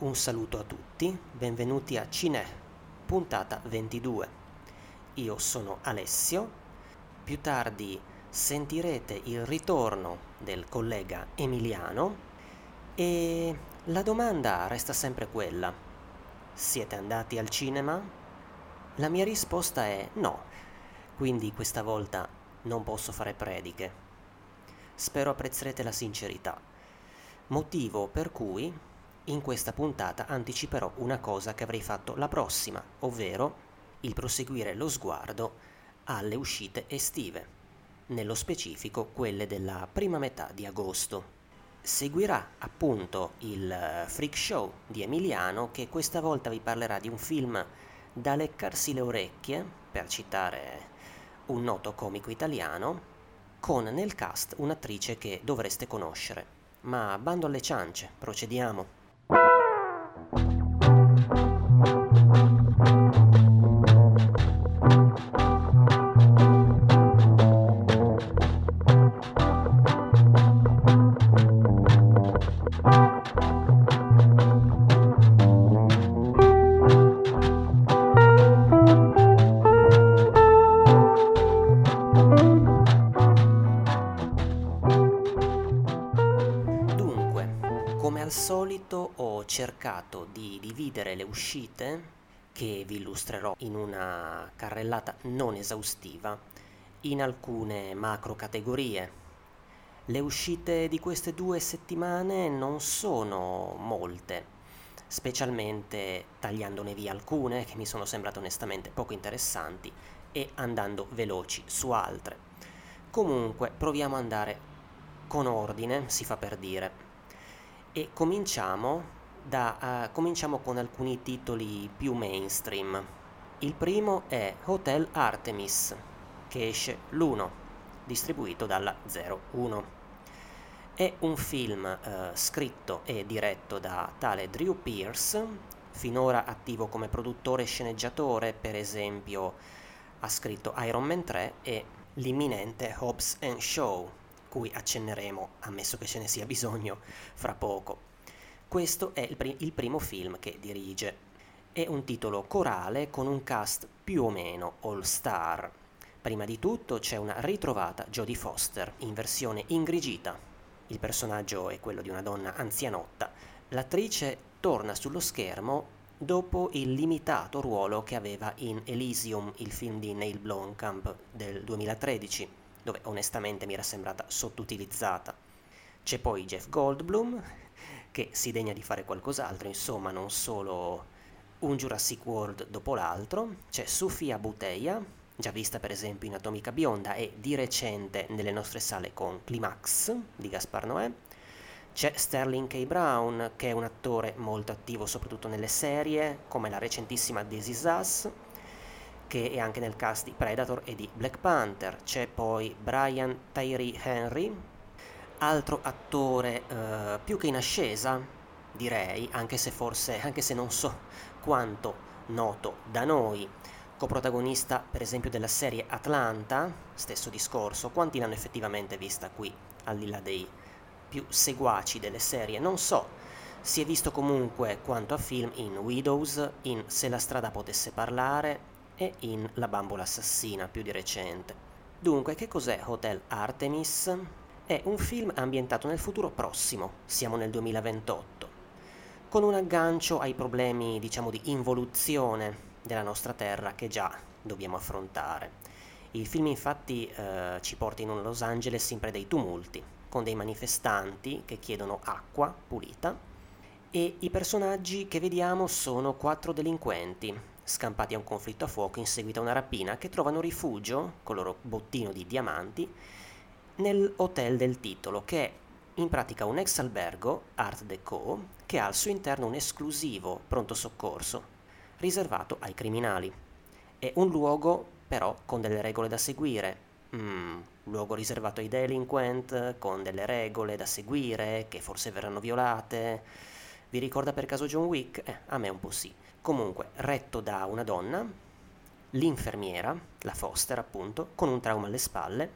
Un saluto a tutti, benvenuti a Cine, puntata 22. Io sono Alessio, più tardi sentirete il ritorno del collega Emiliano e la domanda resta sempre quella. Siete andati al cinema? La mia risposta è no, quindi questa volta non posso fare prediche. Spero apprezzerete la sincerità. Motivo per cui in questa puntata anticiperò una cosa che avrei fatto la prossima, ovvero il proseguire lo sguardo alle uscite estive, nello specifico quelle della prima metà di agosto. Seguirà appunto il freak show di Emiliano che questa volta vi parlerà di un film da leccarsi le orecchie, per citare un noto comico italiano, con nel cast un'attrice che dovreste conoscere. Ma bando alle ciance, procediamo. Cercato di dividere le uscite, che vi illustrerò in una carrellata non esaustiva, in alcune macro categorie. Le uscite di queste due settimane non sono molte, specialmente tagliandone via alcune che mi sono sembrate onestamente poco interessanti e andando veloci su altre. Comunque proviamo ad andare con ordine, si fa per dire. E cominciamo da, uh, cominciamo con alcuni titoli più mainstream. Il primo è Hotel Artemis, che esce l'1, distribuito dalla 01. È un film uh, scritto e diretto da tale Drew Pierce, finora attivo come produttore e sceneggiatore, per esempio ha scritto Iron Man 3 e l'imminente Hobbs Show, cui accenneremo, ammesso che ce ne sia bisogno, fra poco. Questo è il, pri- il primo film che dirige. È un titolo corale con un cast più o meno all star. Prima di tutto c'è una ritrovata Jodie Foster in versione ingrigita. Il personaggio è quello di una donna anzianotta. L'attrice torna sullo schermo dopo il limitato ruolo che aveva in Elysium, il film di Neil Blomkamp del 2013, dove onestamente mi era sembrata sottutilizzata. C'è poi Jeff Goldblum, che si degna di fare qualcos'altro, insomma non solo un Jurassic World dopo l'altro, c'è Sofia Buteia, già vista per esempio in Atomica Bionda e di recente nelle nostre sale con Climax di Gaspar Noè, c'è Sterling K. Brown, che è un attore molto attivo soprattutto nelle serie, come la recentissima This Is Us, che è anche nel cast di Predator e di Black Panther. C'è poi Brian Tyree Henry, altro attore eh, più che in ascesa, direi, anche se forse, anche se non so quanto noto da noi, coprotagonista per esempio della serie Atlanta, stesso discorso, quanti l'hanno effettivamente vista qui, al di là dei più seguaci delle serie, non so. Si è visto comunque quanto a film in Widows, in Se la strada potesse parlare e in La bambola assassina più di recente. Dunque, che cos'è Hotel Artemis? È un film ambientato nel futuro prossimo, siamo nel 2028, con un aggancio ai problemi, diciamo, di involuzione della nostra Terra che già dobbiamo affrontare. Il film infatti eh, ci porta in un Los Angeles sempre dei tumulti, con dei manifestanti che chiedono acqua pulita e i personaggi che vediamo sono quattro delinquenti, scampati a un conflitto a fuoco in seguito a una rapina, che trovano rifugio, con il loro bottino di diamanti, nell'hotel del titolo, che è in pratica un ex albergo, Art Deco, che ha al suo interno un esclusivo pronto soccorso, riservato ai criminali. È un luogo, però, con delle regole da seguire. Mm, luogo riservato ai delinquent, con delle regole da seguire, che forse verranno violate. Vi ricorda per caso John Wick? Eh, a me un po' sì. Comunque, retto da una donna, l'infermiera, la Foster appunto, con un trauma alle spalle,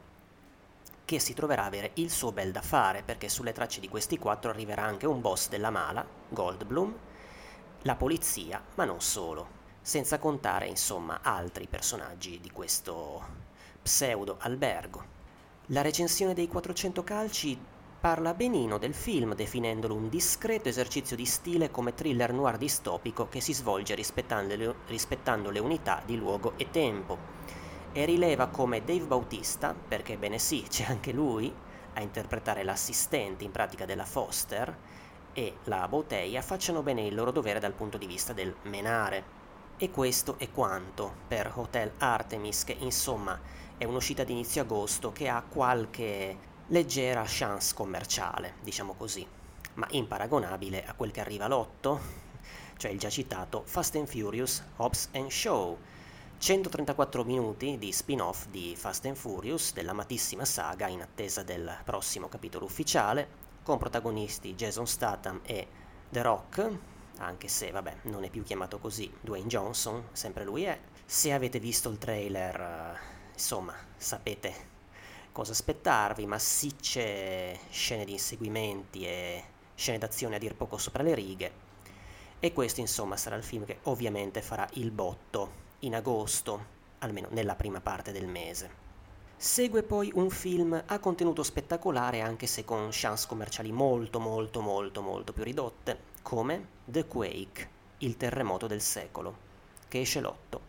che si troverà a avere il suo bel da fare, perché sulle tracce di questi quattro arriverà anche un boss della mala, Goldblum, la polizia, ma non solo, senza contare insomma altri personaggi di questo pseudo albergo. La recensione dei 400 calci parla benino del film definendolo un discreto esercizio di stile come thriller noir distopico che si svolge rispettando le, rispettando le unità di luogo e tempo e rileva come Dave Bautista, perché bene sì, c'è anche lui a interpretare l'assistente in pratica della Foster, e la Bouteilla facciano bene il loro dovere dal punto di vista del menare. E questo è quanto per Hotel Artemis, che insomma è un'uscita di inizio agosto che ha qualche leggera chance commerciale, diciamo così, ma imparagonabile a quel che arriva all'otto, cioè il già citato Fast and Furious Hobbs and Show, 134 minuti di spin-off di Fast and Furious dell'amatissima saga in attesa del prossimo capitolo ufficiale, con protagonisti Jason Statham e The Rock, anche se vabbè non è più chiamato così, Dwayne Johnson, sempre lui è. Se avete visto il trailer, eh, insomma, sapete cosa aspettarvi, massicce scene di inseguimenti e scene d'azione a dir poco sopra le righe. E questo insomma sarà il film che ovviamente farà il botto in agosto, almeno nella prima parte del mese. Segue poi un film a contenuto spettacolare anche se con chance commerciali molto molto molto molto più ridotte, come The Quake, il terremoto del secolo, che esce l'8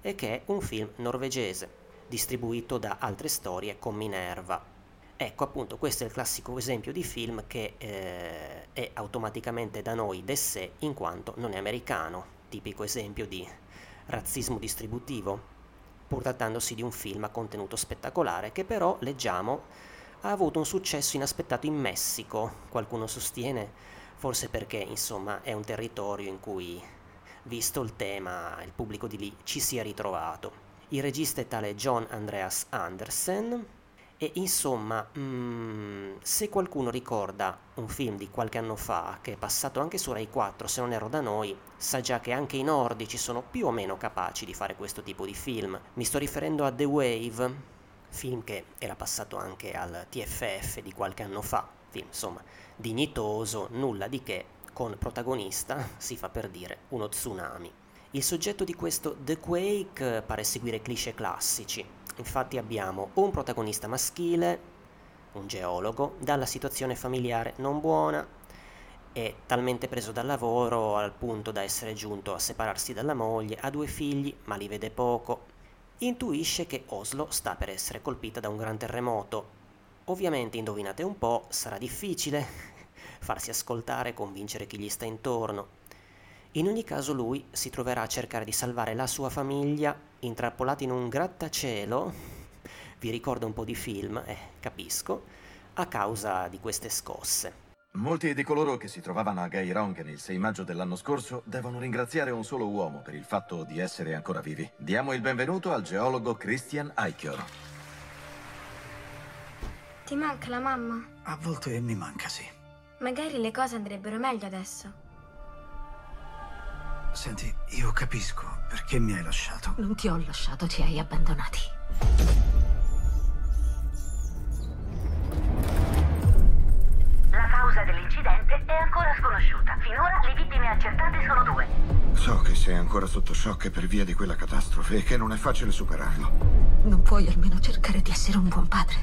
e che è un film norvegese, distribuito da Altre Storie con Minerva. Ecco appunto questo è il classico esempio di film che eh, è automaticamente da noi d'essè in quanto non è americano, tipico esempio di razzismo distributivo pur trattandosi di un film a contenuto spettacolare che però, leggiamo, ha avuto un successo inaspettato in Messico, qualcuno sostiene, forse perché insomma è un territorio in cui, visto il tema, il pubblico di lì ci sia ritrovato. Il regista è tale John Andreas Andersen, e insomma, mm, se qualcuno ricorda un film di qualche anno fa che è passato anche su Rai 4, se non ero da noi, sa già che anche i nordici sono più o meno capaci di fare questo tipo di film. Mi sto riferendo a The Wave, film che era passato anche al TFF di qualche anno fa, film insomma dignitoso, nulla di che, con protagonista, si fa per dire, uno tsunami. Il soggetto di questo The Quake pare seguire cliché classici, Infatti abbiamo un protagonista maschile, un geologo, dalla situazione familiare non buona, è talmente preso dal lavoro al punto da essere giunto a separarsi dalla moglie, ha due figli ma li vede poco. Intuisce che Oslo sta per essere colpita da un gran terremoto. Ovviamente, indovinate un po', sarà difficile farsi ascoltare e convincere chi gli sta intorno. In ogni caso lui si troverà a cercare di salvare la sua famiglia intrappolato in un grattacielo, vi ricorda un po' di film, eh, capisco, a causa di queste scosse. Molti di coloro che si trovavano a Gairongen il 6 maggio dell'anno scorso devono ringraziare un solo uomo per il fatto di essere ancora vivi. Diamo il benvenuto al geologo Christian Eichhorn. Ti manca la mamma? A volte mi manca, sì. Magari le cose andrebbero meglio adesso. Senti, io capisco perché mi hai lasciato. Non ti ho lasciato, ci hai abbandonati. La causa dell'incidente è ancora sconosciuta. Finora le vittime accertate sono due. So che sei ancora sotto shock per via di quella catastrofe e che non è facile superarlo. Non puoi almeno cercare di essere un buon padre.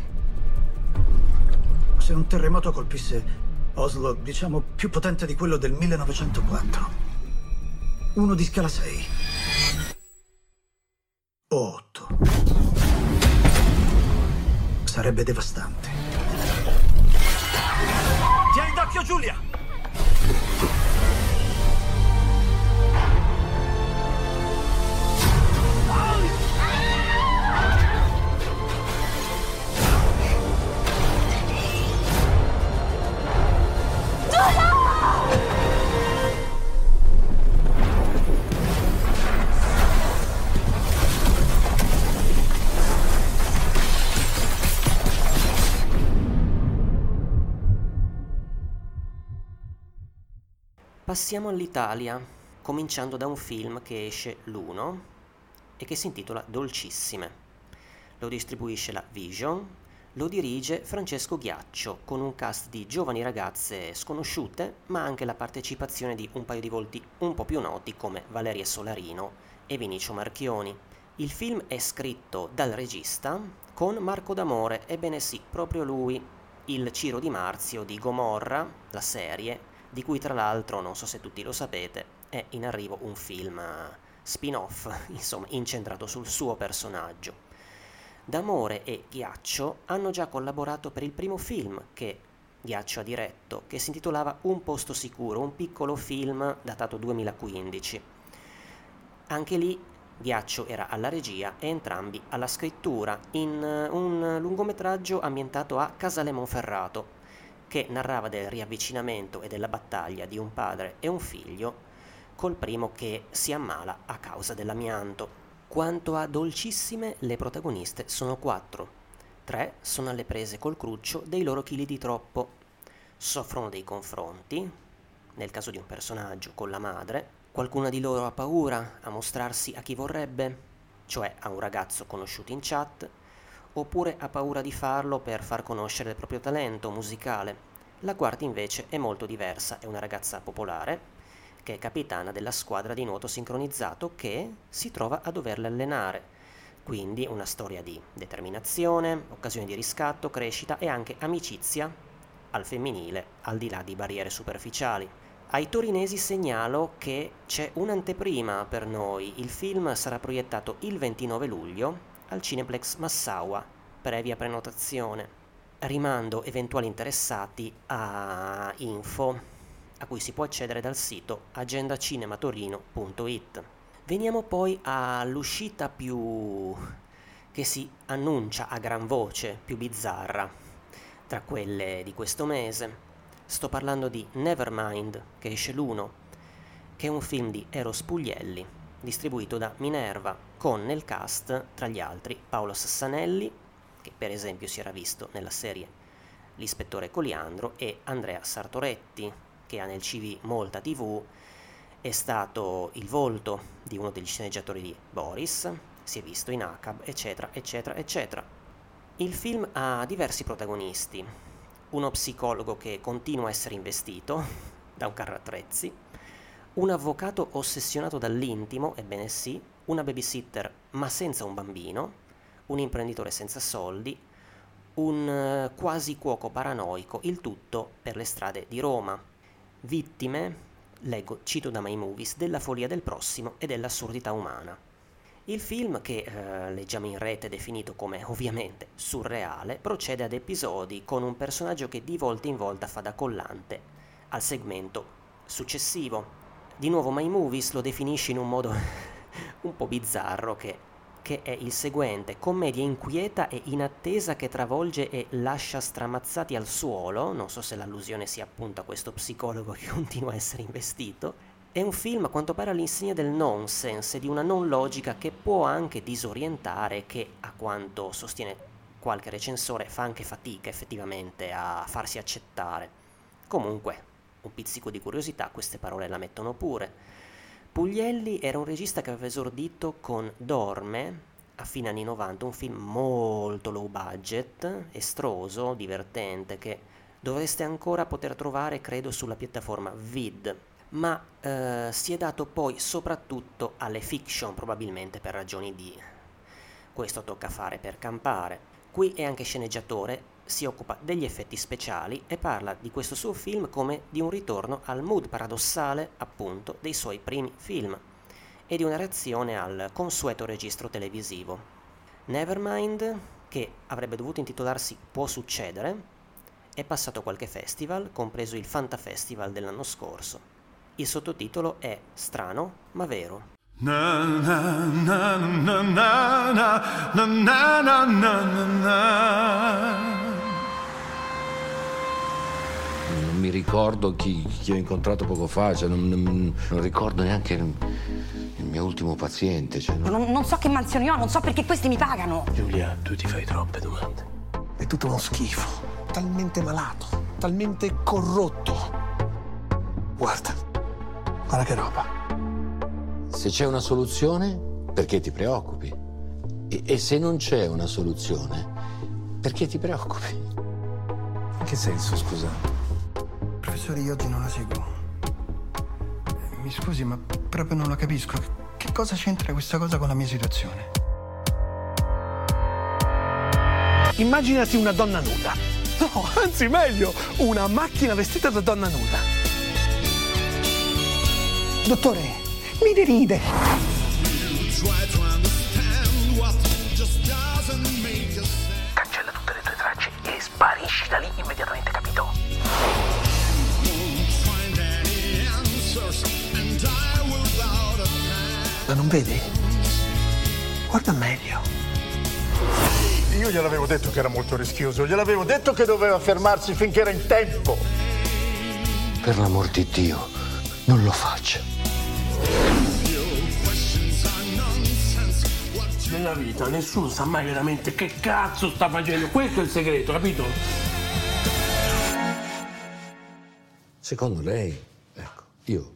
Se un terremoto colpisse Oslo, diciamo più potente di quello del 1904, uno di scala 6. O 8. Sarebbe devastante. Tieni d'occhio Giulia! Passiamo all'Italia, cominciando da un film che esce l'1 e che si intitola Dolcissime. Lo distribuisce la Vision, lo dirige Francesco Ghiaccio, con un cast di giovani ragazze sconosciute, ma anche la partecipazione di un paio di volti un po' più noti come Valeria Solarino e Vinicio Marchioni. Il film è scritto dal regista con Marco D'Amore, ebbene sì, proprio lui, il Ciro Di Marzio di Gomorra, la serie, di cui tra l'altro, non so se tutti lo sapete, è in arrivo un film spin-off, insomma, incentrato sul suo personaggio. D'Amore e Ghiaccio hanno già collaborato per il primo film che Ghiaccio ha diretto, che si intitolava Un posto sicuro, un piccolo film datato 2015. Anche lì Ghiaccio era alla regia e entrambi alla scrittura, in un lungometraggio ambientato a Casale Monferrato, che narrava del riavvicinamento e della battaglia di un padre e un figlio col primo che si ammala a causa dell'amianto. Quanto a dolcissime, le protagoniste sono quattro. Tre sono alle prese col cruccio dei loro chili di troppo. Soffrono dei confronti, nel caso di un personaggio con la madre. Qualcuna di loro ha paura a mostrarsi a chi vorrebbe, cioè a un ragazzo conosciuto in chat, oppure ha paura di farlo per far conoscere il proprio talento musicale. La quarta invece è molto diversa, è una ragazza popolare, che è capitana della squadra di nuoto sincronizzato che si trova a doverle allenare. Quindi una storia di determinazione, occasione di riscatto, crescita e anche amicizia al femminile, al di là di barriere superficiali. Ai torinesi segnalo che c'è un'anteprima per noi. Il film sarà proiettato il 29 luglio al Cineplex Massaua, previa prenotazione. Rimando eventuali interessati a info a cui si può accedere dal sito agendacinematorino.it. Veniamo poi all'uscita più che si annuncia a gran voce, più bizzarra, tra quelle di questo mese. Sto parlando di Nevermind, che esce l'1, che è un film di Eros Puglielli, distribuito da Minerva, con nel cast, tra gli altri, Paolo Sassanelli, che per esempio si era visto nella serie L'ispettore Coliandro, e Andrea Sartoretti, che ha nel CV molta TV, è stato il volto di uno degli sceneggiatori di Boris, si è visto in ACAB, eccetera, eccetera, eccetera. Il film ha diversi protagonisti, uno psicologo che continua a essere investito da un carro attrezzi, un avvocato ossessionato dall'intimo, ebbene sì, una babysitter ma senza un bambino, un imprenditore senza soldi, un eh, quasi cuoco paranoico, il tutto per le strade di Roma, vittime, leggo, cito da My Movies, della follia del prossimo e dell'assurdità umana. Il film, che eh, leggiamo in rete definito come ovviamente surreale, procede ad episodi con un personaggio che di volta in volta fa da collante al segmento successivo. Di nuovo My Movies lo definisce in un modo un po' bizzarro che che è il seguente, commedia inquieta e inattesa che travolge e lascia stramazzati al suolo, non so se l'allusione sia appunto a questo psicologo che continua a essere investito, è un film a quanto pare all'insegna del nonsense, di una non logica che può anche disorientare, che a quanto sostiene qualche recensore fa anche fatica effettivamente a farsi accettare. Comunque, un pizzico di curiosità queste parole la mettono pure. Puglielli era un regista che aveva esordito con Dorme a fine anni 90, un film molto low budget, estroso, divertente, che dovreste ancora poter trovare, credo, sulla piattaforma Vid. Ma eh, si è dato poi soprattutto alle fiction, probabilmente per ragioni di questo tocca fare per campare. Qui è anche sceneggiatore si occupa degli effetti speciali e parla di questo suo film come di un ritorno al mood paradossale, appunto, dei suoi primi film e di una reazione al consueto registro televisivo. Nevermind, che avrebbe dovuto intitolarsi Può succedere, è passato qualche festival, compreso il Fanta Festival dell'anno scorso. Il sottotitolo è Strano ma vero. Na mi ricordo chi, chi ho incontrato poco fa, cioè non, non, non, ricordo neanche il, il mio ultimo paziente. Cioè non... non... so che mansioni ho, non so perché questi mi pagano. Giulia, tu ti fai troppe domande. È tutto uno schifo, talmente malato, talmente corrotto. Guarda, guarda che roba. Se c'è una soluzione, perché ti preoccupi? E, e se non c'è una soluzione, Perché ti preoccupi? In che senso, scusa? Professore, io oggi non la seguo. Mi scusi, ma proprio non la capisco. Che cosa c'entra questa cosa con la mia situazione? Immaginati una donna nuda. No, anzi meglio, una macchina vestita da donna nuda. Dottore, mi deride. La non vedi? Guarda meglio. Io gliel'avevo detto che era molto rischioso, gliel'avevo detto che doveva fermarsi finché era in tempo. Per l'amor di Dio, non lo faccia. Nella vita nessuno sa mai veramente che cazzo sta facendo. Questo è il segreto, capito? Secondo lei, ecco, io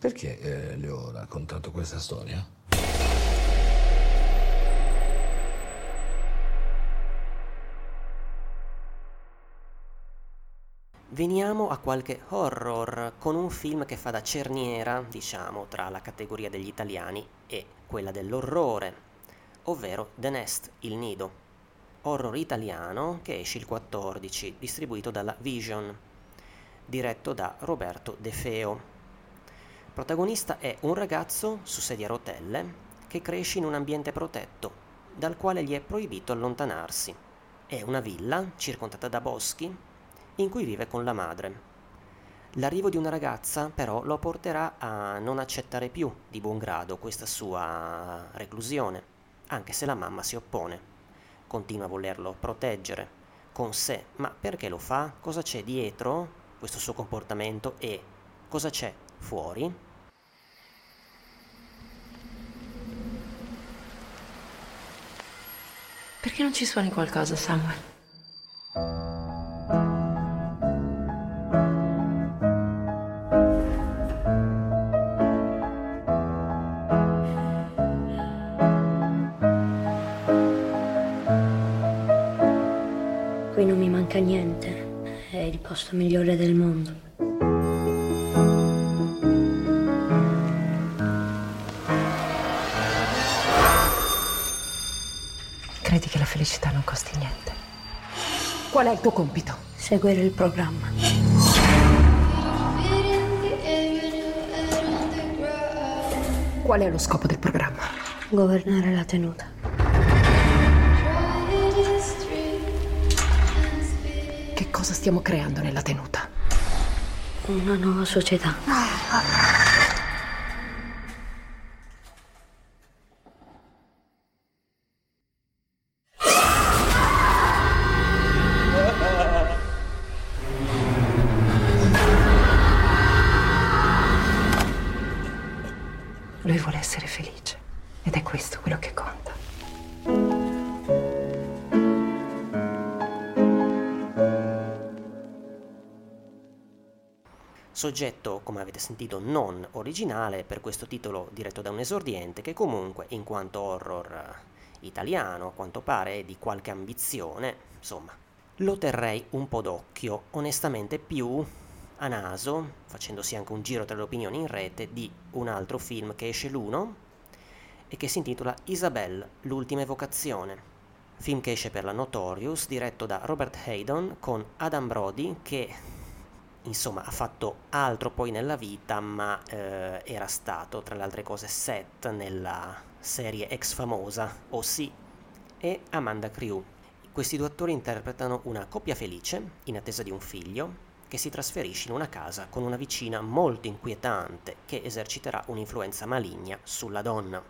perché eh, le ho raccontato questa storia? Veniamo a qualche horror con un film che fa da cerniera, diciamo, tra la categoria degli italiani e quella dell'orrore, ovvero The Nest, Il Nido, horror italiano che esce il 14, distribuito dalla Vision, diretto da Roberto De Feo. Protagonista è un ragazzo su sedia a rotelle che cresce in un ambiente protetto, dal quale gli è proibito allontanarsi. È una villa circondata da boschi in cui vive con la madre. L'arrivo di una ragazza però lo porterà a non accettare più di buon grado questa sua reclusione, anche se la mamma si oppone. Continua a volerlo proteggere con sé, ma perché lo fa? Cosa c'è dietro questo suo comportamento e cosa c'è fuori? Perché non ci suoni qualcosa, Samuel? Qui non mi manca niente. È il posto migliore del mondo. Felicità non costi niente? Qual è il tuo compito? Seguire il programma. Qual è lo scopo del programma? Governare la tenuta. Che cosa stiamo creando nella tenuta? Una nuova società. Lui Soggetto, come avete sentito, non originale, per questo titolo diretto da un esordiente che comunque, in quanto horror eh, italiano, a quanto pare è di qualche ambizione, insomma, lo terrei un po' d'occhio, onestamente più a naso, facendosi anche un giro tra le opinioni in rete, di un altro film che esce l'uno e che si intitola Isabelle, l'ultima evocazione. Film che esce per la Notorious, diretto da Robert Haydon con Adam Brody che insomma ha fatto altro poi nella vita, ma eh, era stato tra le altre cose set nella serie ex famosa, O.C. e Amanda Crew. Questi due attori interpretano una coppia felice, in attesa di un figlio, che si trasferisce in una casa con una vicina molto inquietante che eserciterà un'influenza maligna sulla donna.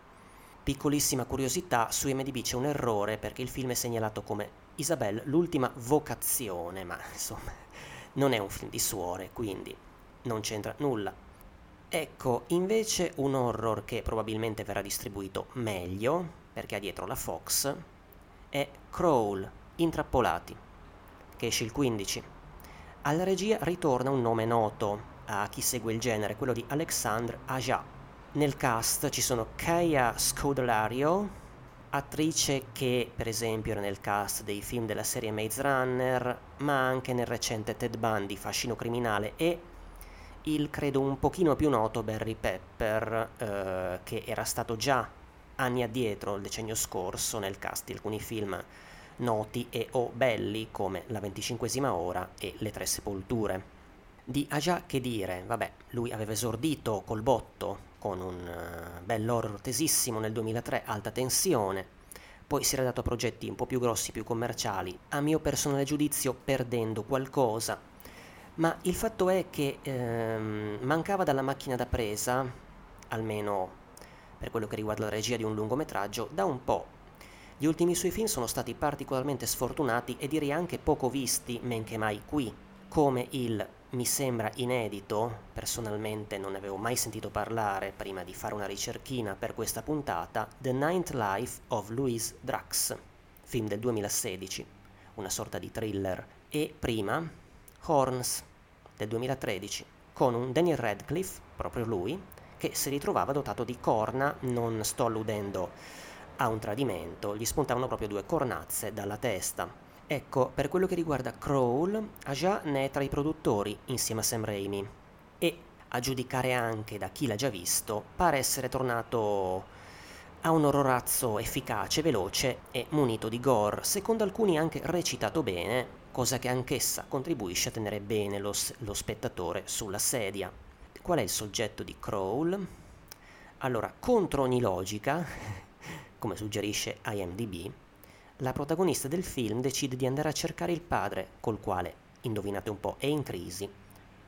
Piccolissima curiosità, su IMDb c'è un errore perché il film è segnalato come Isabelle l'ultima vocazione, ma insomma non è un film di suore, quindi non c'entra nulla. Ecco, invece un horror che probabilmente verrà distribuito meglio, perché ha dietro la Fox, è Crawl, Intrappolati, che esce il 15. Alla regia ritorna un nome noto a chi segue il genere, quello di Alexandre Aja. Nel cast ci sono Kaya Scodelario, attrice che per esempio era nel cast dei film della serie Maze Runner, ma anche nel recente Ted Bundy, Fascino criminale e il credo un pochino più noto Barry Pepper, eh, che era stato già anni addietro, il decennio scorso, nel cast di alcuni film noti e o belli come La venticinquesima ora e Le tre sepolture. Di Aja che dire, vabbè, lui aveva esordito col botto con un uh, bell'horror tesissimo nel 2003, alta tensione, poi si era dato a progetti un po' più grossi, più commerciali, a mio personale giudizio perdendo qualcosa, ma il fatto è che ehm, mancava dalla macchina da presa, almeno per quello che riguarda la regia di un lungometraggio, da un po'. Gli ultimi suoi film sono stati particolarmente sfortunati e direi anche poco visti, men che mai qui, come il mi sembra inedito, personalmente non ne avevo mai sentito parlare prima di fare una ricerchina per questa puntata, The Ninth Life of Louise Drax, film del 2016, una sorta di thriller, e prima Horns del 2013, con un Daniel Radcliffe, proprio lui, che si ritrovava dotato di corna, non sto alludendo a un tradimento, gli spuntavano proprio due cornazze dalla testa Ecco, per quello che riguarda Crawl, Aja ne è tra i produttori insieme a Sam Raimi e, a giudicare anche da chi l'ha già visto, pare essere tornato a un ororazzo efficace, veloce e munito di gore, secondo alcuni anche recitato bene, cosa che anch'essa contribuisce a tenere bene lo, lo spettatore sulla sedia. Qual è il soggetto di Crawl? Allora, contro ogni logica, come suggerisce IMDb, la protagonista del film decide di andare a cercare il padre, col quale, indovinate un po', è in crisi,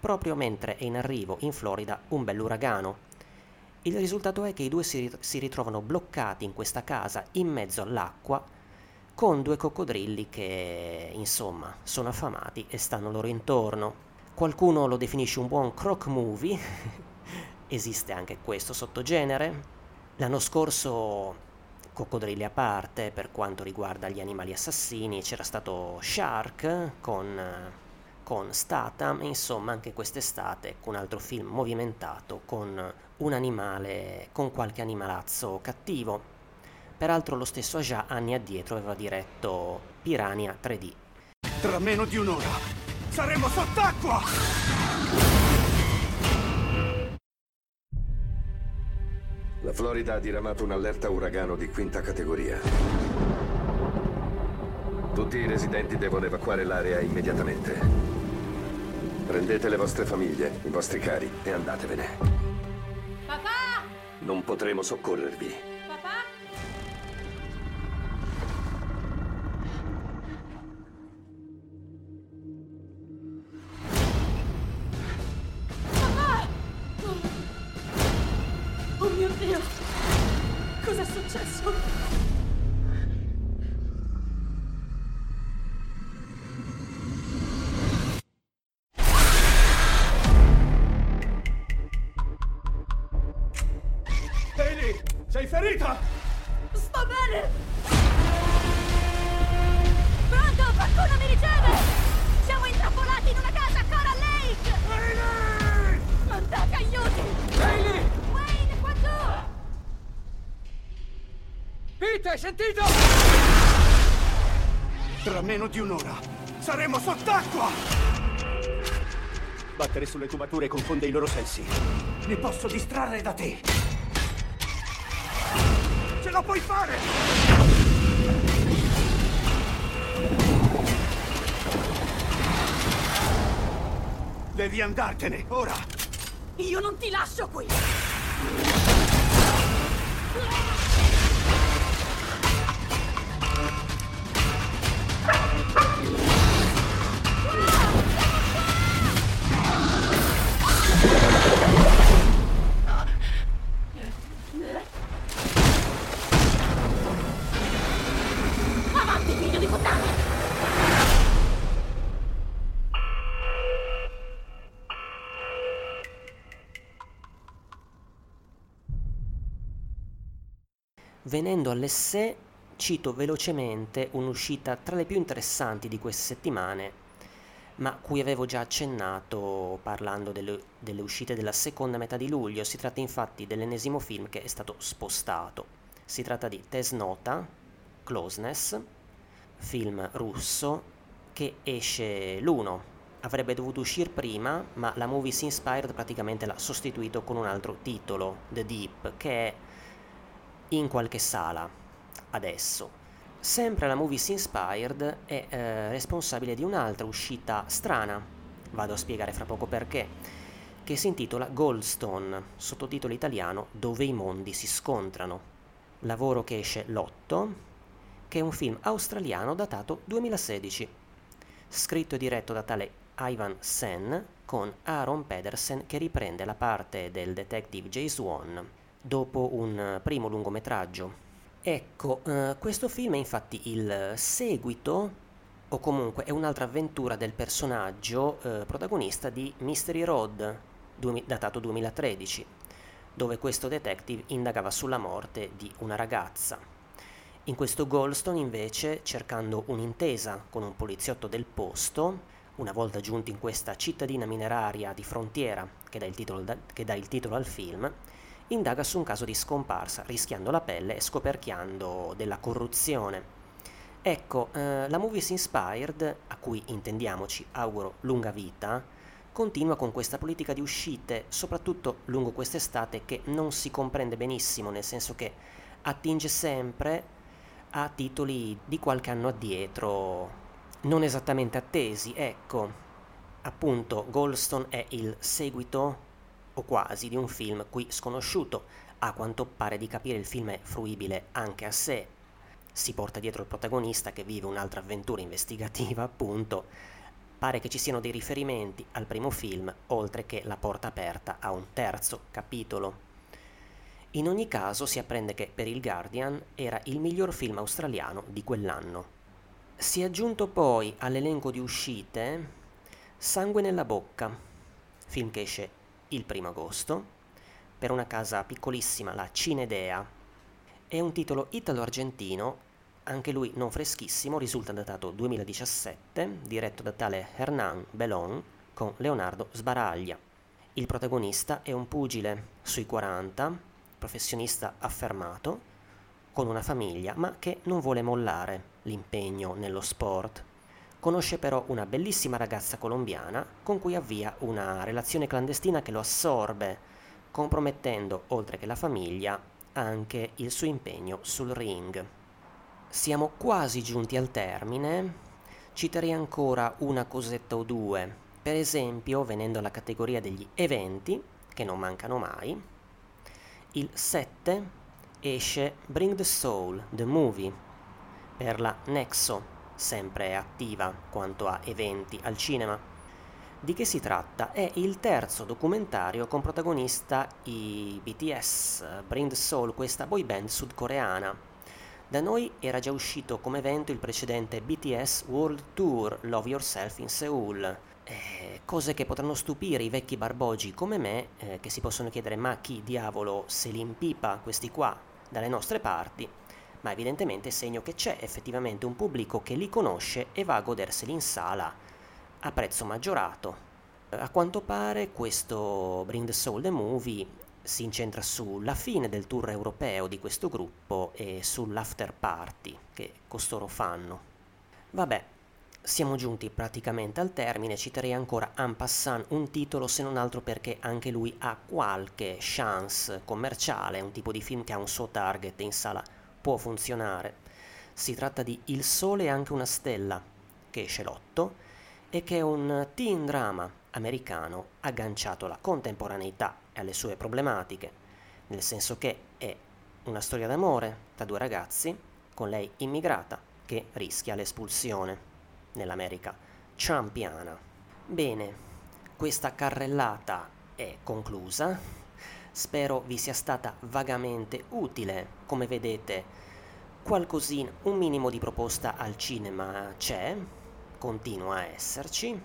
proprio mentre è in arrivo in Florida un bell'uragano. Il risultato è che i due si, si ritrovano bloccati in questa casa in mezzo all'acqua con due coccodrilli che, insomma, sono affamati e stanno loro intorno. Qualcuno lo definisce un buon croc movie, esiste anche questo sottogenere. L'anno scorso coccodrilli a parte per quanto riguarda gli animali assassini, c'era stato Shark con, con Statham, insomma anche quest'estate un altro film movimentato con un animale, con qualche animalazzo cattivo. Peraltro lo stesso Aja anni addietro aveva diretto Piranha 3D. Tra meno di un'ora saremo sott'acqua! La Florida ha diramato un'allerta uragano di quinta categoria. Tutti i residenti devono evacuare l'area immediatamente. Prendete le vostre famiglie, i vostri cari e andatevene. Papà! Non potremo soccorrervi. Sentito? Tra meno di un'ora saremo sott'acqua! Battere sulle tubature confonde i loro sensi. Li posso distrarre da te. Ce la puoi fare! Devi andartene, ora! Io non ti lascio qui! Venendo all'essè, cito velocemente un'uscita tra le più interessanti di queste settimane, ma cui avevo già accennato parlando delle, delle uscite della seconda metà di luglio. Si tratta infatti dell'ennesimo film che è stato spostato. Si tratta di Tesnota, Closeness, film russo che esce l'1. Avrebbe dovuto uscire prima, ma la Movies Inspired praticamente l'ha sostituito con un altro titolo, The Deep, che è in qualche sala adesso. Sempre la Movies Inspired è eh, responsabile di un'altra uscita strana, vado a spiegare fra poco perché, che si intitola Goldstone, sottotitolo italiano Dove i mondi si scontrano. Lavoro che esce l'8, che è un film australiano datato 2016, scritto e diretto da tale Ivan Sen con Aaron Pedersen che riprende la parte del detective Jace Wan dopo un primo lungometraggio. Ecco, eh, questo film è infatti il seguito o comunque è un'altra avventura del personaggio eh, protagonista di Mystery Road, du- datato 2013, dove questo detective indagava sulla morte di una ragazza. In questo Goldstone invece, cercando un'intesa con un poliziotto del posto, una volta giunti in questa cittadina mineraria di frontiera che dà il titolo, da- che dà il titolo al film, indaga su un caso di scomparsa, rischiando la pelle e scoperchiando della corruzione. Ecco, eh, la Movies Inspired, a cui intendiamoci auguro lunga vita, continua con questa politica di uscite, soprattutto lungo quest'estate, che non si comprende benissimo, nel senso che attinge sempre a titoli di qualche anno addietro, non esattamente attesi, ecco. Appunto, Goldstone è il seguito o quasi di un film qui sconosciuto. A quanto pare di capire il film è fruibile anche a sé. Si porta dietro il protagonista che vive un'altra avventura investigativa, appunto. Pare che ci siano dei riferimenti al primo film, oltre che la porta aperta a un terzo capitolo. In ogni caso si apprende che per il Guardian era il miglior film australiano di quell'anno. Si è aggiunto poi all'elenco di uscite Sangue nella bocca, film che esce il primo agosto, per una casa piccolissima, la Cinedea. È un titolo italo-argentino, anche lui non freschissimo, risulta datato 2017, diretto da tale Hernán Belón con Leonardo Sbaraglia. Il protagonista è un pugile sui 40, professionista affermato, con una famiglia, ma che non vuole mollare l'impegno nello sport. Conosce però una bellissima ragazza colombiana con cui avvia una relazione clandestina che lo assorbe, compromettendo, oltre che la famiglia, anche il suo impegno sul ring. Siamo quasi giunti al termine, citerei ancora una cosetta o due, per esempio venendo alla categoria degli eventi, che non mancano mai, il 7 esce Bring the Soul, The Movie, per la Nexo, sempre attiva quanto a eventi al cinema. Di che si tratta? È il terzo documentario con protagonista i BTS, Bring the Soul, questa boy band sudcoreana. Da noi era già uscito come evento il precedente BTS World Tour Love Yourself in Seoul. Eh, cose che potranno stupire i vecchi barbogi come me, eh, che si possono chiedere ma chi diavolo se li impipa questi qua dalle nostre parti ma evidentemente segno che c'è effettivamente un pubblico che li conosce e va a goderseli in sala a prezzo maggiorato. A quanto pare questo Bring the Soul the Movie si incentra sulla fine del tour europeo di questo gruppo e sull'after party che costoro fanno. Vabbè, siamo giunti praticamente al termine, citerei ancora en passant un titolo se non altro perché anche lui ha qualche chance commerciale, un tipo di film che ha un suo target in sala può funzionare. Si tratta di Il Sole e anche una stella, che esce l'otto, e che è un teen drama americano agganciato alla contemporaneità e alle sue problematiche, nel senso che è una storia d'amore tra due ragazzi, con lei immigrata, che rischia l'espulsione nell'America trumpiana. Bene, questa carrellata è conclusa. Spero vi sia stata vagamente utile. Come vedete, qualcosina, un minimo di proposta al cinema c'è, continua a esserci.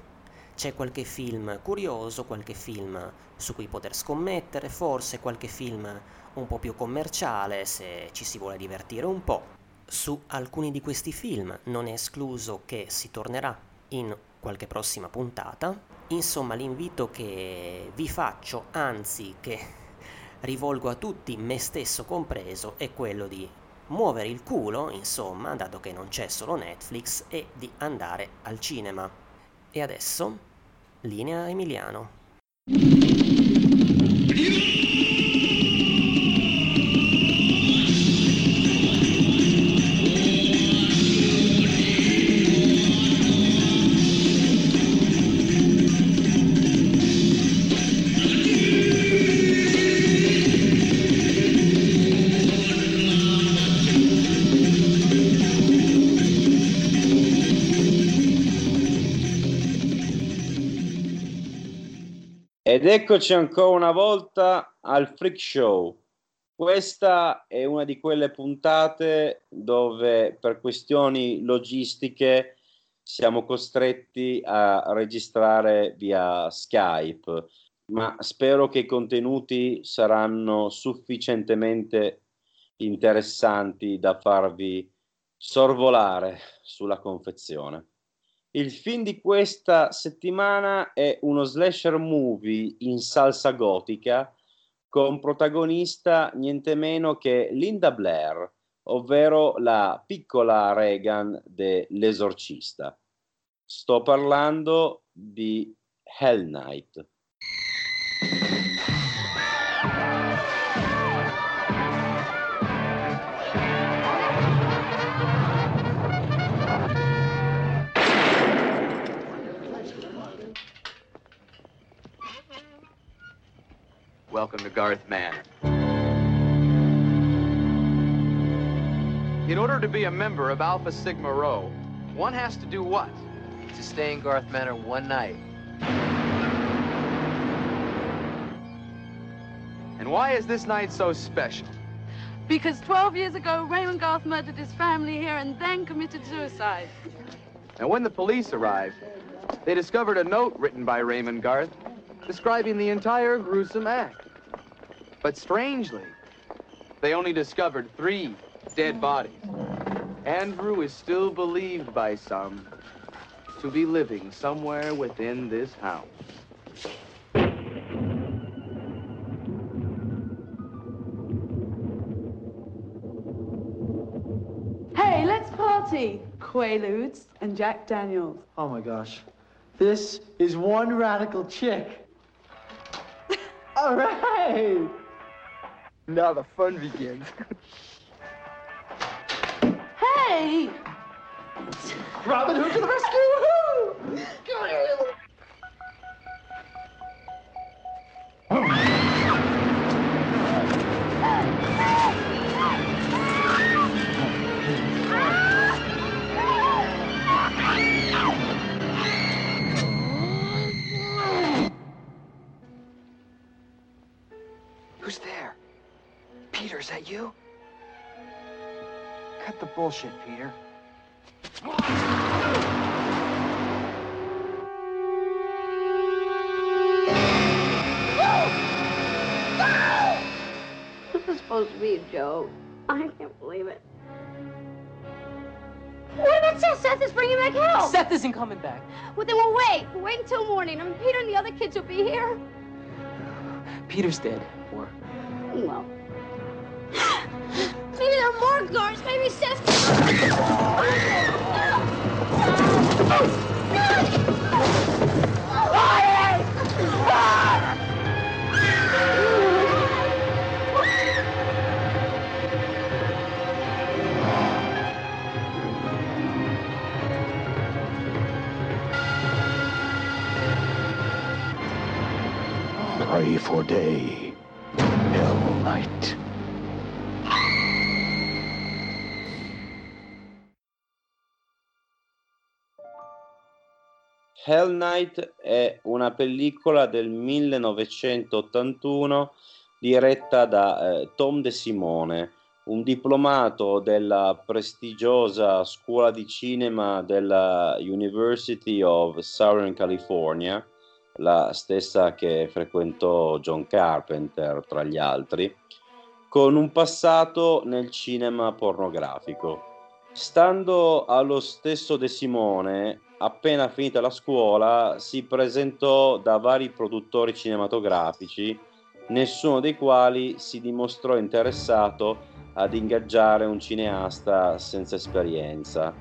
C'è qualche film curioso, qualche film su cui poter scommettere, forse qualche film un po' più commerciale se ci si vuole divertire un po'. Su alcuni di questi film non è escluso che si tornerà in qualche prossima puntata. Insomma, l'invito che vi faccio, anzi che rivolgo a tutti, me stesso compreso, è quello di muovere il culo, insomma, dato che non c'è solo Netflix, e di andare al cinema. E adesso, linea Emiliano. Ed eccoci ancora una volta al Freak Show. Questa è una di quelle puntate dove per questioni logistiche siamo costretti a registrare via Skype, ma spero che i contenuti saranno sufficientemente interessanti da farvi sorvolare sulla confezione. Il film di questa settimana è uno slasher movie in salsa gotica con protagonista niente meno che Linda Blair, ovvero la piccola Reagan dell'esorcista. Sto parlando di Hell Night. Welcome to Garth Manor. In order to be a member of Alpha Sigma Rho, one has to do what? To stay in Garth Manor one night. And why is this night so special? Because 12 years ago, Raymond Garth murdered his family here and then committed suicide. And when the police arrived, they discovered a note written by Raymond Garth describing the entire gruesome act. But strangely, they only discovered three dead bodies. Andrew is still believed by some to be living somewhere within this house. Hey, let's party! Quaaludes and Jack Daniels. Oh my gosh. This is one radical chick. All right. Now the fun begins. Hey! Robin Hood to the rescue! Woohoo! Who's there? Peter, is that you? Cut the bullshit, Peter. This is supposed to be a joke. I can't believe it. What about Seth? Seth is bringing back help. Seth isn't coming back. Well, then we'll wait. We'll wait until morning. I mean, Peter and the other kids will be here. Peter's dead. Or Well. Are more guards. Maybe Seth. Pray for day, Hell Night è una pellicola del 1981 diretta da eh, Tom De Simone, un diplomato della prestigiosa scuola di cinema della University of Southern California, la stessa che frequentò John Carpenter tra gli altri, con un passato nel cinema pornografico. Stando allo stesso De Simone, appena finita la scuola si presentò da vari produttori cinematografici nessuno dei quali si dimostrò interessato ad ingaggiare un cineasta senza esperienza.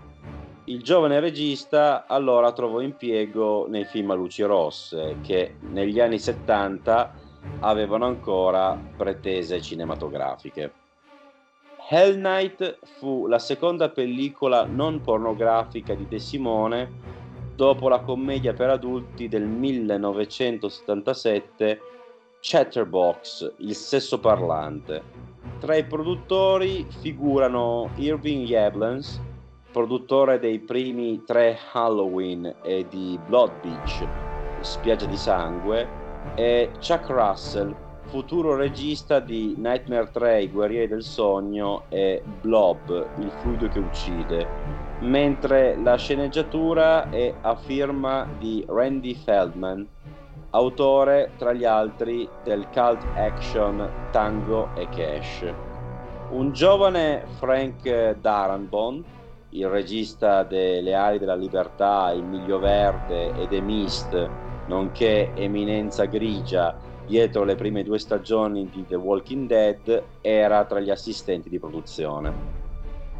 Il giovane regista allora trovò impiego nei film a luci rosse che negli anni 70 avevano ancora pretese cinematografiche. Hell Night fu la seconda pellicola non pornografica di De Simone dopo la commedia per adulti del 1977 Chatterbox, il sesso parlante, tra i produttori figurano Irving Yablans, produttore dei primi tre Halloween e di Blood Beach, Spiaggia di Sangue, e Chuck Russell, futuro regista di Nightmare 3, I Guerrieri del Sogno e Blob, il fluido che uccide, mentre la sceneggiatura è a firma di Randy Feldman, autore tra gli altri del cult action Tango e Cash. Un giovane Frank Darabont, il regista delle Ali della Libertà, Il Miglio Verde e The Mist, nonché Eminenza Grigia dietro le prime due stagioni di The Walking Dead, era tra gli assistenti di produzione.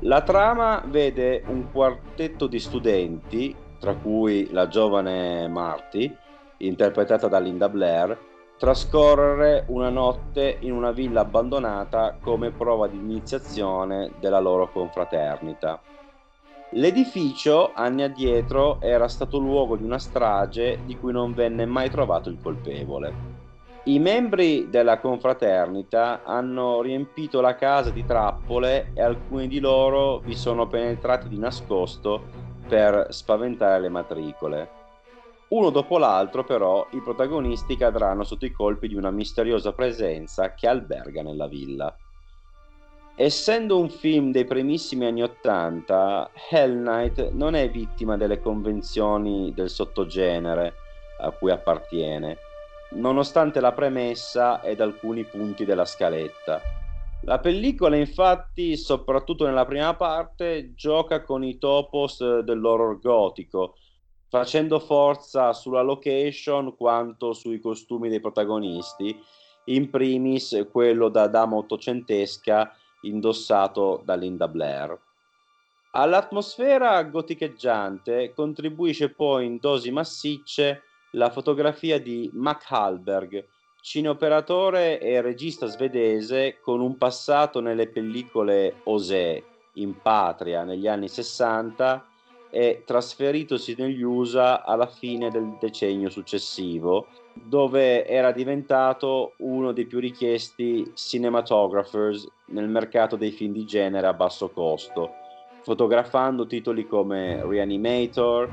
La trama vede un quartetto di studenti, tra cui la giovane Marty, interpretata da Linda Blair, trascorrere una notte in una villa abbandonata come prova di iniziazione della loro confraternita. L'edificio, anni addietro, era stato luogo di una strage di cui non venne mai trovato il colpevole. I membri della confraternita hanno riempito la casa di trappole e alcuni di loro vi sono penetrati di nascosto per spaventare le matricole. Uno dopo l'altro, però, i protagonisti cadranno sotto i colpi di una misteriosa presenza che alberga nella villa. Essendo un film dei primissimi anni Ottanta, Hell Knight non è vittima delle convenzioni del sottogenere a cui appartiene, nonostante la premessa ed alcuni punti della scaletta. La pellicola, infatti, soprattutto nella prima parte, gioca con i topos dell'horror gotico, facendo forza sulla location quanto sui costumi dei protagonisti, in primis quello da dama ottocentesca indossato da Linda Blair. All'atmosfera goticheggiante contribuisce poi in dosi massicce la fotografia di Mac Hallberg, cineoperatore e regista svedese con un passato nelle pellicole Osè in patria negli anni 60 e trasferitosi negli USA alla fine del decennio successivo, dove era diventato uno dei più richiesti cinematographers nel mercato dei film di genere a basso costo, fotografando titoli come Reanimator,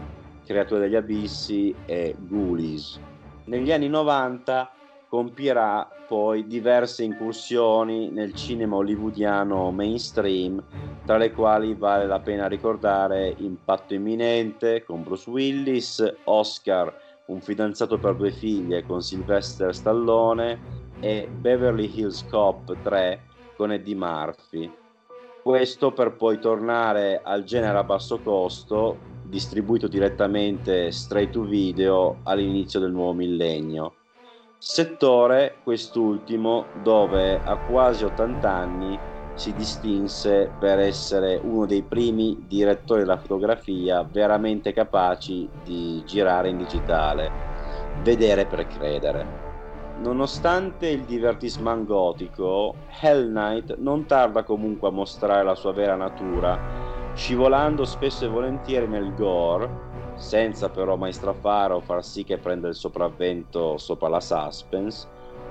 Creature degli Abissi e Ghoulies. Negli anni 90 compirà poi diverse incursioni nel cinema hollywoodiano mainstream, tra le quali vale la pena ricordare Impatto imminente con Bruce Willis, Oscar, un fidanzato per due figlie con Sylvester Stallone e Beverly Hills Cop 3 con Eddie Murphy. Questo per poi tornare al genere a basso costo, distribuito direttamente straight to video all'inizio del nuovo millennio settore quest'ultimo dove a quasi 80 anni si distinse per essere uno dei primi direttori della fotografia veramente capaci di girare in digitale, vedere per credere. Nonostante il divertissement gotico, Hell Knight non tarda comunque a mostrare la sua vera natura, scivolando spesso e volentieri nel gore senza però mai strafare o far sì che prenda il sopravvento sopra la suspense,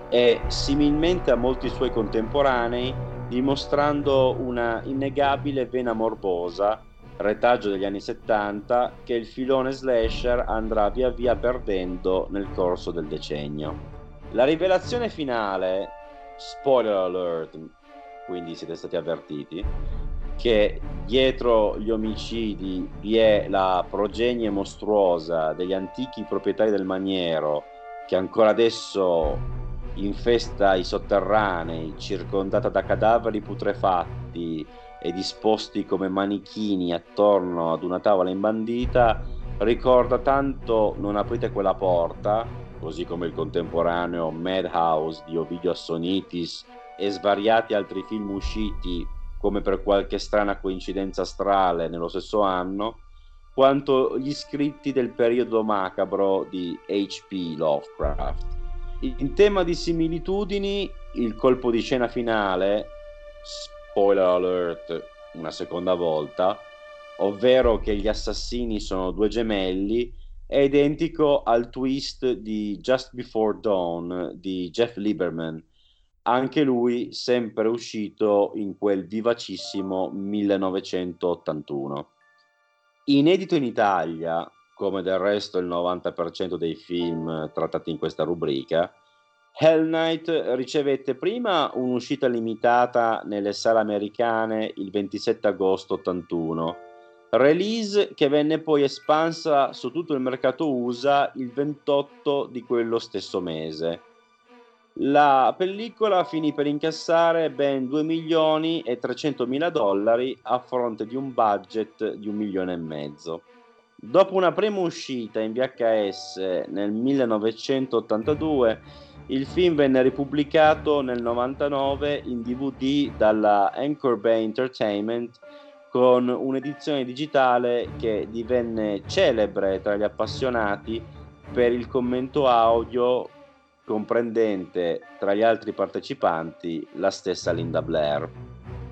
e similmente a molti suoi contemporanei, dimostrando una innegabile vena morbosa, retaggio degli anni 70, che il filone slasher andrà via via perdendo nel corso del decennio. La rivelazione finale, spoiler alert, quindi siete stati avvertiti, che dietro gli omicidi vi è la progenie mostruosa degli antichi proprietari del maniero che ancora adesso infesta i sotterranei, circondata da cadaveri putrefatti e disposti come manichini attorno ad una tavola imbandita, ricorda tanto Non aprite quella porta così come il contemporaneo Madhouse di Ovidio Assonitis e svariati altri film usciti, come per qualche strana coincidenza astrale, nello stesso anno, quanto gli scritti del periodo macabro di H.P. Lovecraft. In tema di similitudini, il colpo di scena finale, spoiler alert una seconda volta, ovvero che gli assassini sono due gemelli, è identico al twist di Just Before Dawn di Jeff Lieberman, anche lui sempre uscito in quel vivacissimo 1981. Inedito in Italia, come del resto il 90% dei film trattati in questa rubrica, Hell Knight ricevette prima un'uscita limitata nelle sale americane il 27 agosto 81, release che venne poi espansa su tutto il mercato USA il 28 di quello stesso mese. La pellicola finì per incassare ben 2 milioni e 300 mila dollari a fronte di un budget di un milione e mezzo. Dopo una prima uscita in VHS nel 1982, il film venne ripubblicato nel 99 in DVD dalla Anchor Bay Entertainment con un'edizione digitale che divenne celebre tra gli appassionati per il commento audio comprendente tra gli altri partecipanti la stessa Linda Blair.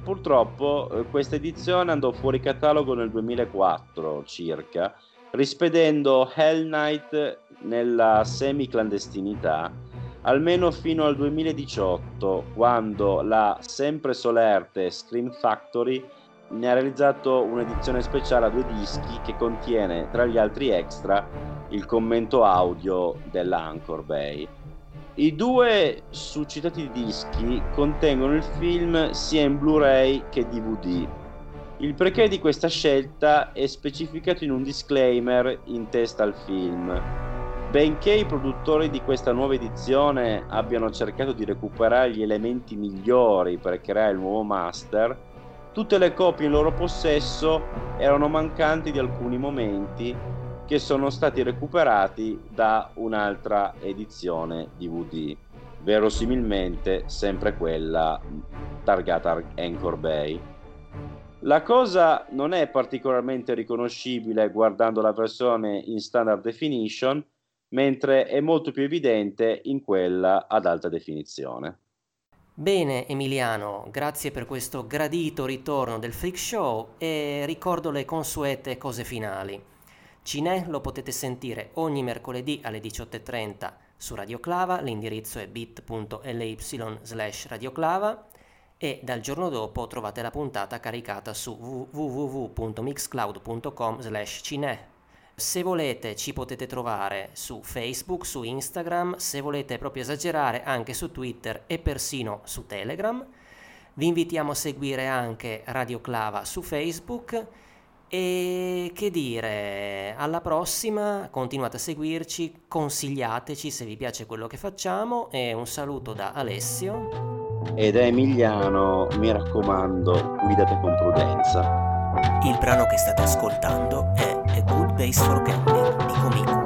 Purtroppo eh, questa edizione andò fuori catalogo nel 2004 circa, rispedendo Hell Knight nella semi-clandestinità almeno fino al 2018, quando la sempre solerte Scream Factory ne ha realizzato un'edizione speciale a due dischi che contiene, tra gli altri extra, il commento audio dell'Anchor Bay. I due succitati dischi contengono il film sia in Blu-ray che DVD. Il perché di questa scelta è specificato in un disclaimer in testa al film, Benché i produttori di questa nuova edizione abbiano cercato di recuperare gli elementi migliori per creare il nuovo master, tutte le copie in loro possesso erano mancanti di alcuni momenti che sono stati recuperati da un'altra edizione DVD, verosimilmente sempre quella targata Anchor Bay. La cosa non è particolarmente riconoscibile guardando la versione in standard definition, mentre è molto più evidente in quella ad alta definizione. Bene Emiliano, grazie per questo gradito ritorno del Freak Show e ricordo le consuete cose finali. Cinè lo potete sentire ogni mercoledì alle 18.30 su Radio Clava, l'indirizzo è bit.ly slash radioclava e dal giorno dopo trovate la puntata caricata su www.mixcloud.com slash cinè. Se volete ci potete trovare su Facebook, su Instagram, se volete proprio esagerare anche su Twitter e persino su Telegram. Vi invitiamo a seguire anche Radio Clava su Facebook e che dire, alla prossima, continuate a seguirci, consigliateci se vi piace quello che facciamo e un saluto da Alessio. E da Emiliano, mi raccomando, guidate con prudenza. Il brano che state ascoltando è A Good Base for Camping di Comico.